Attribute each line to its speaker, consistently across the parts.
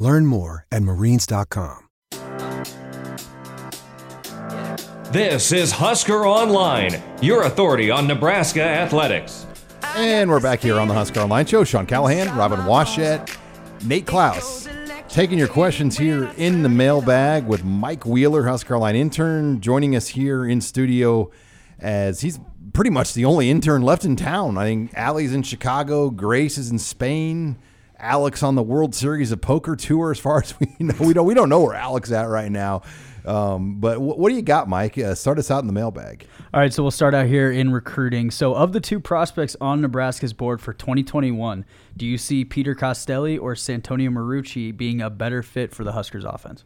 Speaker 1: Learn more at marines.com.
Speaker 2: This is Husker Online, your authority on Nebraska athletics.
Speaker 3: And we're back here on the Husker Online Show. Sean Callahan, Robin Washut, Nate Clouse. Taking your questions here in the mailbag with Mike Wheeler, Husker Online intern, joining us here in studio as he's pretty much the only intern left in town. I think Allie's in Chicago, Grace is in Spain, Alex on the World Series of Poker tour. As far as we know, we don't we don't know where Alex at right now. Um, but w- what do you got, Mike? Uh, start us out in the mailbag.
Speaker 4: All right, so we'll start out here in recruiting. So, of the two prospects on Nebraska's board for 2021, do you see Peter Costelli or Santonio Marucci being a better fit for the Huskers offense?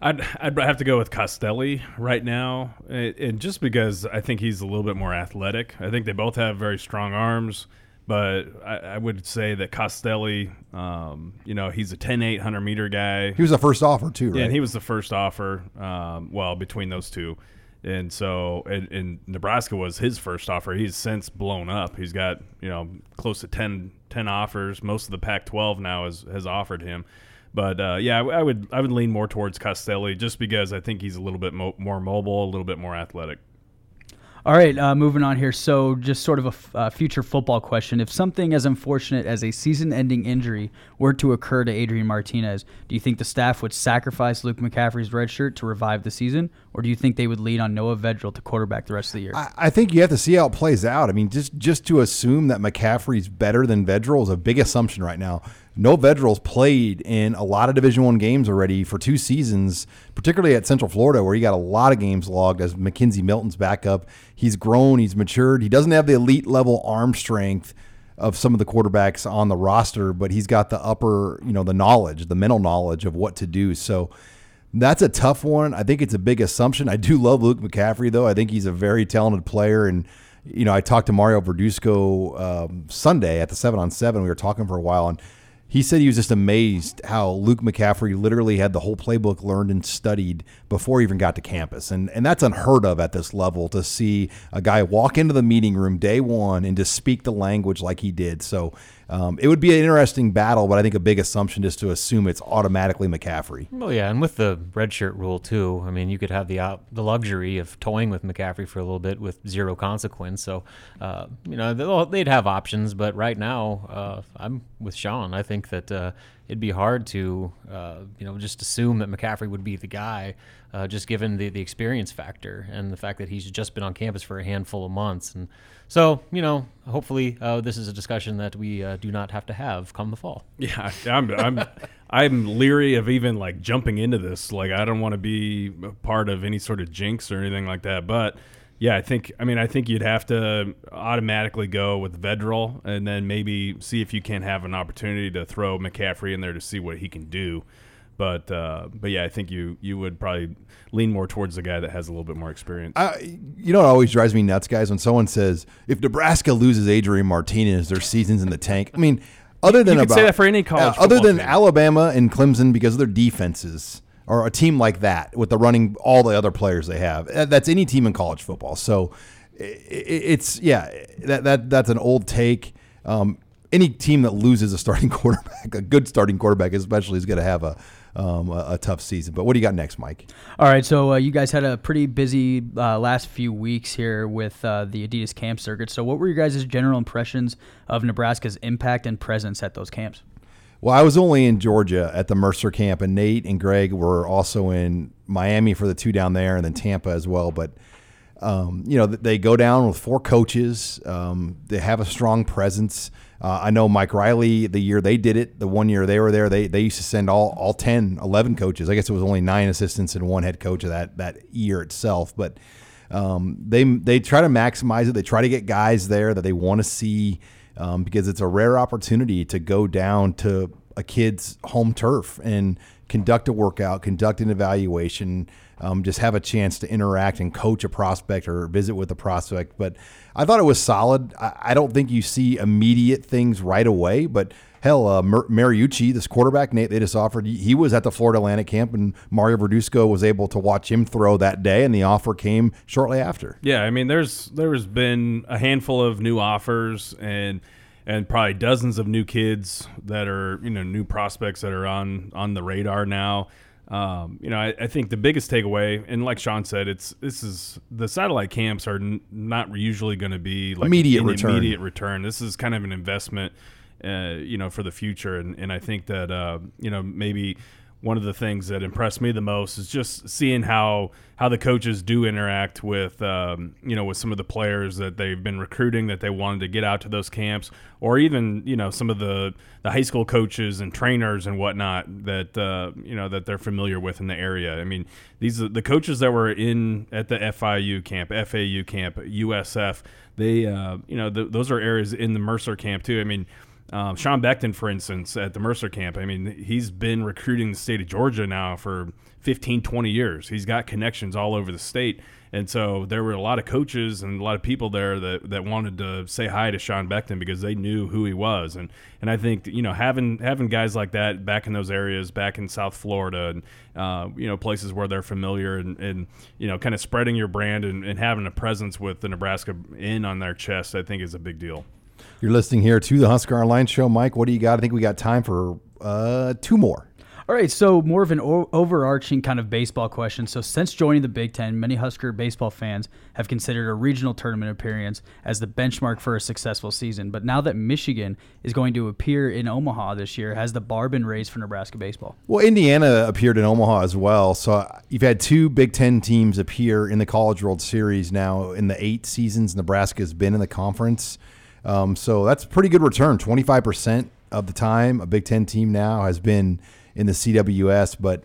Speaker 5: I'd, I'd have to go with Costelli right now, and just because I think he's a little bit more athletic. I think they both have very strong arms but I, I, would say that Costelli, um, you know, he's a 10 800 meter guy.
Speaker 3: He was the first offer, too, right?
Speaker 5: Yeah, and he was the first offer, um, well, between those two. And so, and, and, Nebraska was his first offer. He's since blown up. He's got, you know, close to 10, 10 offers. Most of the Pac 12 now has, has offered him. But uh, yeah, I, I, would I would lean more towards Costelli just because I think he's a little bit mo- more mobile, a little bit more athletic.
Speaker 4: All right, uh, moving on here. So, just sort of a f- uh, future football question. If something as unfortunate as a season ending injury were to occur to Adrian Martinez, do you think the staff would sacrifice Luke McCaffrey's red shirt to revive the season, or do you think they would lean on Noah Vedral to quarterback the rest of the year?
Speaker 3: I, I think you have to see how it plays out. I mean, just, just to assume that McCaffrey's better than Vedral is a big assumption right now. Noah Vedral's played in a lot of Division One games already for two seasons, particularly at Central Florida, where he got a lot of games logged as McKenzie Milton's backup. He's grown, he's matured. He doesn't have the elite level arm strength of some of the quarterbacks on the roster, but he's got the upper, you know, the knowledge, the mental knowledge of what to do. So that's a tough one. I think it's a big assumption. I do love Luke McCaffrey, though. I think he's a very talented player and you know, I talked to Mario Verduzco um, Sunday at the seven on seven. We were talking for a while, and he said he was just amazed how Luke McCaffrey literally had the whole playbook learned and studied before he even got to campus. And and that's unheard of at this level to see a guy walk into the meeting room day one and just speak the language like he did. So um, it would be an interesting battle, but I think a big assumption is to assume it's automatically McCaffrey.
Speaker 6: Well, yeah, and with the redshirt rule too, I mean, you could have the the luxury of toying with McCaffrey for a little bit with zero consequence. So, uh, you know, they'd have options, but right now, uh, I'm with Sean. I think that uh, it'd be hard to, uh, you know, just assume that McCaffrey would be the guy, uh, just given the the experience factor and the fact that he's just been on campus for a handful of months and. So, you know, hopefully uh, this is a discussion that we uh, do not have to have come the fall.
Speaker 5: Yeah, I'm, I'm, I'm leery of even like jumping into this. Like, I don't want to be part of any sort of jinx or anything like that. But yeah, I think, I mean, I think you'd have to automatically go with Vedral and then maybe see if you can have an opportunity to throw McCaffrey in there to see what he can do. But uh, but yeah, I think you you would probably lean more towards the guy that has a little bit more experience.
Speaker 3: I, you know, it always drives me nuts, guys, when someone says if Nebraska loses Adrian Martinez, their season's in the tank. I mean, other than
Speaker 5: you
Speaker 3: about,
Speaker 5: say that for any college,
Speaker 3: uh, other than
Speaker 5: team.
Speaker 3: Alabama and Clemson because of their defenses, or a team like that with the running all the other players they have. Uh, that's any team in college football. So it's yeah, that that that's an old take. Um, any team that loses a starting quarterback, a good starting quarterback especially, is going to have a um, a, a, tough season. But what do you got next, Mike?
Speaker 4: All right, so uh, you guys had a pretty busy uh, last few weeks here with uh, the Adidas camp circuit. So, what were your guys' general impressions of Nebraska's impact and presence at those camps?
Speaker 3: Well, I was only in Georgia at the Mercer camp, and Nate and Greg were also in Miami for the two down there, and then Tampa as well. But um, you know, they go down with four coaches. Um, they have a strong presence. Uh, I know Mike Riley, the year they did it, the one year they were there, they, they used to send all, all 10, 11 coaches. I guess it was only nine assistants and one head coach of that, that year itself. But um, they, they try to maximize it. They try to get guys there that they want to see um, because it's a rare opportunity to go down to a kid's home turf and conduct a workout, conduct an evaluation, um, just have a chance to interact and coach a prospect or visit with a prospect. But I thought it was solid. I, I don't think you see immediate things right away, but hell, uh, Mar- Mariucci, this quarterback Nate they just offered, he, he was at the Florida Atlantic camp, and Mario Verduzco was able to watch him throw that day, and the offer came shortly after.
Speaker 5: Yeah, I mean, there's there's been a handful of new offers and and probably dozens of new kids that are you know new prospects that are on on the radar now. Um, you know, I, I, think the biggest takeaway, and like Sean said, it's this is the satellite camps are n- not usually going to be like
Speaker 3: immediate return.
Speaker 5: Immediate return. This is kind of an investment, uh, you know, for the future, and and I think that uh, you know maybe one of the things that impressed me the most is just seeing how how the coaches do interact with um, you know with some of the players that they've been recruiting that they wanted to get out to those camps or even you know some of the the high school coaches and trainers and whatnot that uh, you know that they're familiar with in the area. I mean these the coaches that were in at the FIU camp, FAU camp, USF. They uh, you know those are areas in the Mercer camp too. I mean um, Sean Beckton, for instance, at the Mercer camp, I mean, he's been recruiting the state of Georgia now for 15, 20 years. He's got connections all over the state. And so there were a lot of coaches and a lot of people there that, that wanted to say hi to Sean Beckton because they knew who he was. And and I think you know having having guys like that back in those areas, back in South Florida, and uh, you know places where they're familiar, and, and you know kind of spreading your brand and, and having a presence with the Nebraska in on their chest, I think is a big deal.
Speaker 3: You're listening here to the Husker Online Show. Mike, what do you got? I think we got time for uh, two more.
Speaker 4: All right, so more of an o- overarching kind of baseball question. So, since joining the Big Ten, many Husker baseball fans have considered a regional tournament appearance as the benchmark for a successful season. But now that Michigan is going to appear in Omaha this year, has the bar been raised for Nebraska baseball?
Speaker 3: Well, Indiana appeared in Omaha as well. So, you've had two Big Ten teams appear in the College World Series now in the eight seasons Nebraska has been in the conference. Um, so that's a pretty good return. 25% of the time, a Big Ten team now has been in the CWS. But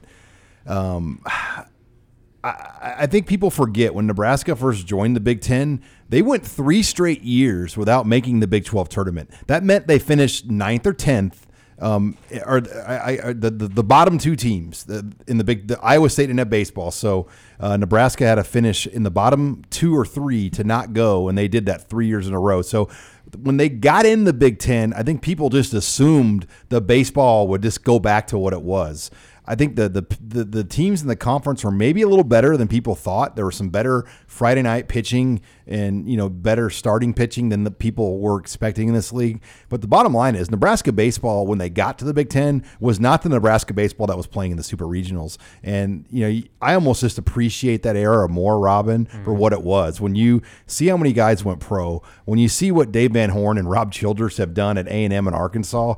Speaker 3: um, I, I, think people forget when Nebraska first joined the Big Ten, they went three straight years without making the Big 12 tournament. That meant they finished ninth or 10th. Um, I, I, the, the, the bottom two teams in the big the Iowa State and net baseball. So uh, Nebraska had to finish in the bottom two or three to not go, and they did that three years in a row. So when they got in the Big Ten, I think people just assumed the baseball would just go back to what it was. I think the, the, the the teams in the conference were maybe a little better than people thought. There was some better Friday night pitching and you know better starting pitching than the people were expecting in this league. But the bottom line is Nebraska baseball when they got to the Big Ten was not the Nebraska baseball that was playing in the Super Regionals. And you know I almost just appreciate that era more, Robin, mm-hmm. for what it was. When you see how many guys went pro, when you see what Dave Van Horn and Rob Childress have done at A and M in Arkansas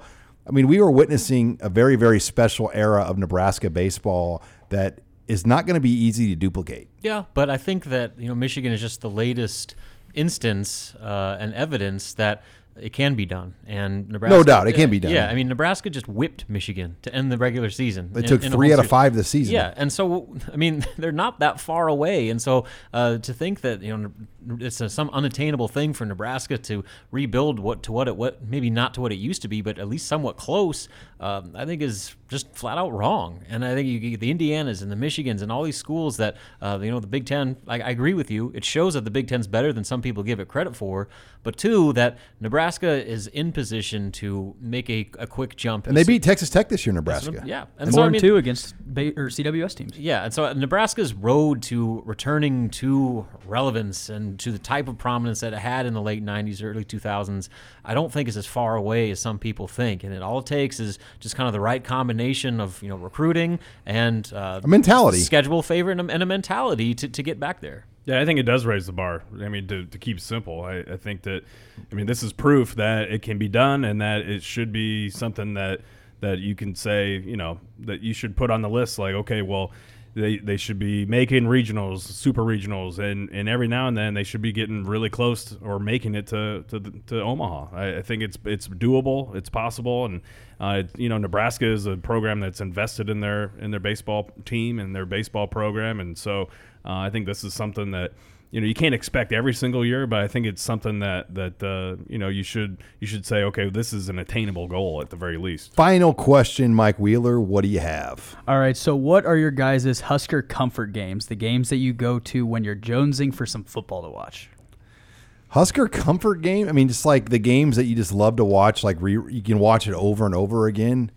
Speaker 3: I mean, we were witnessing a very, very special era of Nebraska baseball that is not going to be easy to duplicate.
Speaker 6: Yeah, but I think that you know Michigan is just the latest instance uh, and evidence that it can be done. And Nebraska,
Speaker 3: no doubt, it can be done.
Speaker 6: Yeah, I mean, Nebraska just whipped Michigan to end the regular season.
Speaker 3: They in, took in three out of five this season.
Speaker 6: Yeah, and so I mean, they're not that far away. And so uh, to think that you know it's a, some unattainable thing for Nebraska to rebuild what to what it what maybe not to what it used to be, but at least somewhat close. Um, I think is just flat out wrong. And I think you get the Indianas and the Michigans and all these schools that uh, you know the Big Ten. I, I agree with you. It shows that the Big Ten's better than some people give it credit for. But two, that Nebraska is in position to make a, a quick jump.
Speaker 3: And they beat Texas Tech this year, Nebraska.
Speaker 6: Yeah,
Speaker 4: and, and so, I mean, two against Bay, or CWS teams.
Speaker 6: Yeah, and so Nebraska's road to returning to relevance and to the type of prominence that it had in the late 90s, early 2000s, I don't think is as far away as some people think. And it all it takes is just kind of the right combination of you know recruiting and uh,
Speaker 3: a mentality,
Speaker 6: schedule favor, and a, and a mentality to, to get back there.
Speaker 5: Yeah, I think it does raise the bar. I mean, to, to keep simple, I, I think that, I mean, this is proof that it can be done and that it should be something that that you can say, you know, that you should put on the list. Like, okay, well, they, they should be making regionals, super regionals, and, and every now and then they should be getting really close to, or making it to to, to Omaha. I, I, think it's it's doable, it's possible, and uh, you know Nebraska is a program that's invested in their in their baseball team and their baseball program, and so uh, I think this is something that you know you can't expect every single year, but I think it's something that that uh, you know you should you should say, okay, this is an attainable goal at the very least.
Speaker 3: Final question, Mike Wheeler. What do you have?
Speaker 4: All right. So, what are your guys' Husker comfort games? The games that you go to when you're jonesing for some football to watch.
Speaker 3: Husker comfort game. I mean, just like the games that you just love to watch, like re- you can watch it over and over again.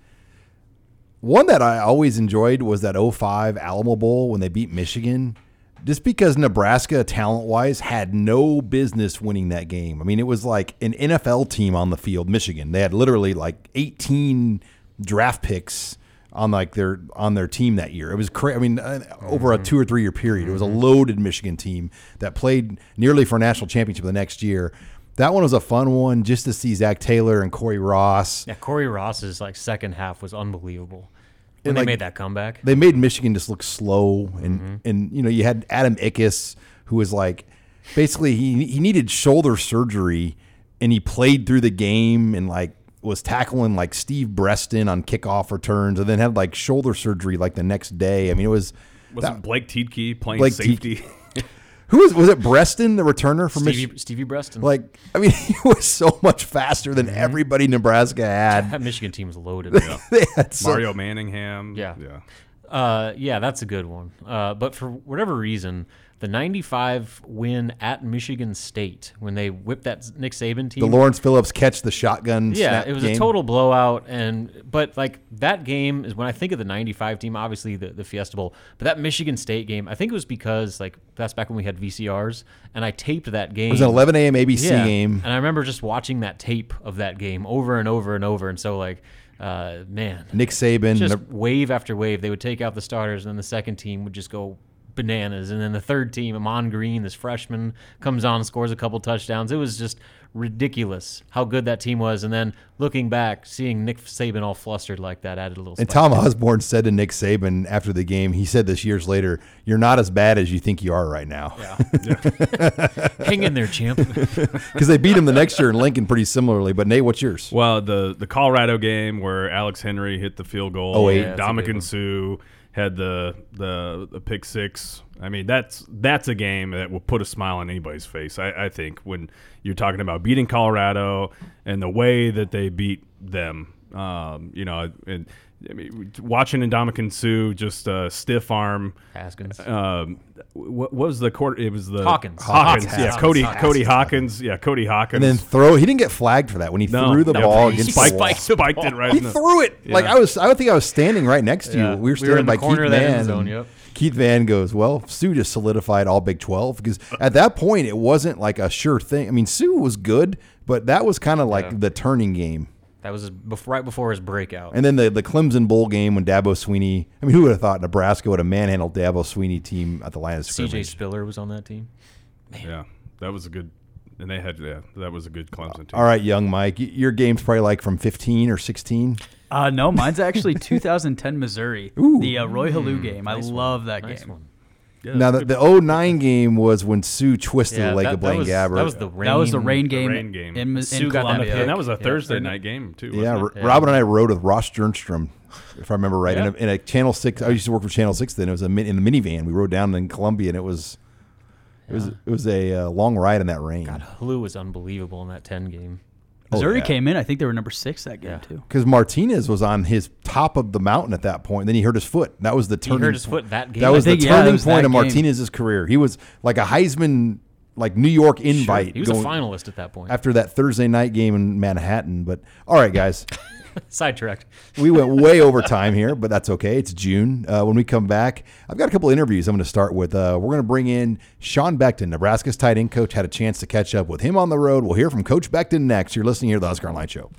Speaker 3: One that I always enjoyed was that 05 Alamo Bowl when they beat Michigan. Just because Nebraska, talent wise, had no business winning that game. I mean, it was like an NFL team on the field, Michigan. They had literally like 18 draft picks on like their on their team that year. It was crazy. I mean, uh, over a two or three year period, it was a loaded Michigan team that played nearly for a national championship the next year. That one was a fun one just to see Zac Taylor and Cory Ross.
Speaker 6: Yeah, Cory Ross's like second half was unbelievable when
Speaker 3: And,
Speaker 6: they
Speaker 3: like,
Speaker 6: made that comeback.
Speaker 3: They made Michigan just look slow, and mm-hmm. and you know you had Adam Ickes who was like basically he he needed shoulder surgery, and he played through the game and like was tackling like Steve Breaston on kickoff returns, and then had like shoulder surgery like the next day. I mean, it was
Speaker 5: Wasn't Blake Tiedtke playing
Speaker 3: Blake
Speaker 5: safety?
Speaker 3: who was was it Breaston the returner from
Speaker 6: Stevie,
Speaker 3: Michigan?
Speaker 6: Stevie Breaston.
Speaker 3: Like I mean, he was so much faster than everybody Nebraska had.
Speaker 6: that Michigan team was loaded.
Speaker 3: they had so,
Speaker 5: Mario Manningham.
Speaker 6: Yeah.
Speaker 5: yeah.
Speaker 6: Uh, yeah, that's a good one. Uh, but for whatever reason, the 95 win at Michigan State when they whipped that Nick Saban team.
Speaker 3: the Lawrence Phillips catch the shotgun.
Speaker 6: yeah, it was
Speaker 3: game.
Speaker 6: a total blowout. And but like that game is when I think of the '95 team, obviously the the Fiesta Bowl, but that Michigan State game, I think it was because like that's back when we had VCRs, and I taped that game.
Speaker 3: It was an 11 a.m. ABC
Speaker 6: yeah.
Speaker 3: game.
Speaker 6: and I remember just watching that tape of that game over and over and over. And so like, uh, man,
Speaker 3: Nick Saban.
Speaker 6: just wave after wave. They would take out the starters, and then the second team would just go bananas. And then the third team, Ahman Green, this freshman, comes on and scores a couple touchdowns. It was just ridiculous how good that team was. And then looking back, seeing Nick Saban all flustered like that added a little.
Speaker 3: and Tom. Osborne said to Nick Saban after the game, he said this years later, "You're not as bad as you think you are right now."
Speaker 6: Yeah, hang in there, champ.
Speaker 3: Because they beat him the next year in Lincoln pretty similarly. But Nate, what's yours?
Speaker 5: Well, the the Colorado game where Alex Henery hit the field goal,
Speaker 3: Oh, eight.
Speaker 6: Yeah, that's a Ndamukong.
Speaker 5: Suh had the, the the pick six. I mean, that's that's a game that will put a smile on anybody's face. I, I think when you're talking about beating Colorado and the way that they beat them, um, you know, and I mean, watching Ndamukong Suh just uh, stiff arm.
Speaker 6: Haskins.
Speaker 5: Um, what, what was the court? It was the
Speaker 6: Hawkins.
Speaker 5: Hawkins,
Speaker 6: Hawkins.
Speaker 5: yeah,
Speaker 6: Hawkins.
Speaker 5: Cody
Speaker 6: Hawkins.
Speaker 5: Cody Hawkins, yeah, Cody Hawkins.
Speaker 3: And then throw. He didn't get flagged for that when he
Speaker 5: No,
Speaker 3: threw the
Speaker 5: no,
Speaker 3: ball
Speaker 5: he
Speaker 3: against
Speaker 5: spiked,
Speaker 3: the wall.
Speaker 5: spiked it right.
Speaker 3: He
Speaker 5: in the,
Speaker 3: threw it like I was. I would think I was standing right next to
Speaker 6: Yeah.
Speaker 3: you. We
Speaker 6: We
Speaker 3: were
Speaker 6: were
Speaker 3: staring
Speaker 6: in the
Speaker 3: by
Speaker 6: corner
Speaker 3: Keith
Speaker 6: of that end
Speaker 3: Van.
Speaker 6: zone, yep.
Speaker 3: Keith Van goes, "Well, Suh just solidified all Big 12 because at that point it wasn't like a sure thing. I mean, Sue was good, but that was kind of like
Speaker 6: Yeah.
Speaker 3: the turning game.
Speaker 6: That was his, bef- right before his breakout.
Speaker 3: And then the the Clemson Bowl game when Dabo Swinney. I mean, who would have thought Nebraska would have manhandled Dabo Swinney team at the line of scrimmage? CJ?
Speaker 6: Spiller was on that team.
Speaker 5: Yeah, that was a good. And they had yeah, that was a good Clemson team.
Speaker 3: All right, young Mike, your game's probably like from 15 or 16.
Speaker 4: Uh, no, mine's actually 2010 Missouri, the uh, Roy Helu game. I
Speaker 6: Nice one.
Speaker 4: love that
Speaker 6: Nice
Speaker 4: game.
Speaker 6: one.
Speaker 3: Now, the, the 09 game was when Suh twisted
Speaker 6: Yeah,
Speaker 3: the leg
Speaker 6: that,
Speaker 3: of
Speaker 6: that
Speaker 3: Blaine
Speaker 6: was,
Speaker 3: Gabbert.
Speaker 6: that was the rain. Game.
Speaker 4: That was the rain game,
Speaker 5: rain game.
Speaker 4: in, in
Speaker 6: Suh got that
Speaker 4: Columbia.
Speaker 6: pick.
Speaker 5: and that was a
Speaker 6: Yeah.
Speaker 5: Thursday night game too. Wasn't
Speaker 3: yeah,
Speaker 5: it?
Speaker 6: Yeah.
Speaker 3: Robin and I rode with Ross Jernstrom, if I remember right, in, a, in a Channel Six. I used to work for Channel Six then. It was a in the minivan. We rode down in Columbia, and it was it was it was a uh, long ride in that rain.
Speaker 6: God, Helu was unbelievable in that 10 game.
Speaker 4: Oh, Missouri
Speaker 3: yeah.
Speaker 4: came in. I think they were number six that game
Speaker 6: Yeah.
Speaker 4: too.
Speaker 3: Because Martinez was on his top of the mountain at that point. Then he hurt his foot. That was the
Speaker 6: He
Speaker 3: turning.
Speaker 6: hurt his
Speaker 3: point.
Speaker 6: foot that game.
Speaker 3: That was
Speaker 4: think,
Speaker 3: the
Speaker 4: yeah,
Speaker 3: turning
Speaker 4: was
Speaker 3: point of
Speaker 4: game.
Speaker 3: Martinez's career. He was like a Heisman, like New York invite.
Speaker 6: He was
Speaker 3: going-
Speaker 6: a finalist at that point.
Speaker 3: after that Thursday night game in Manhattan. But all right, guys,
Speaker 6: Sidetracked.
Speaker 3: we went way over time here, but that's okay. It's June. Uh, when we come back, I've got a couple interviews I'm going to start with. Uh, we're going to bring in Sean Beckton, Nebraska's tight end coach. Had a chance to catch up with him on the road. We'll hear from Coach Beckton next. You're listening here to the Husker Online Show.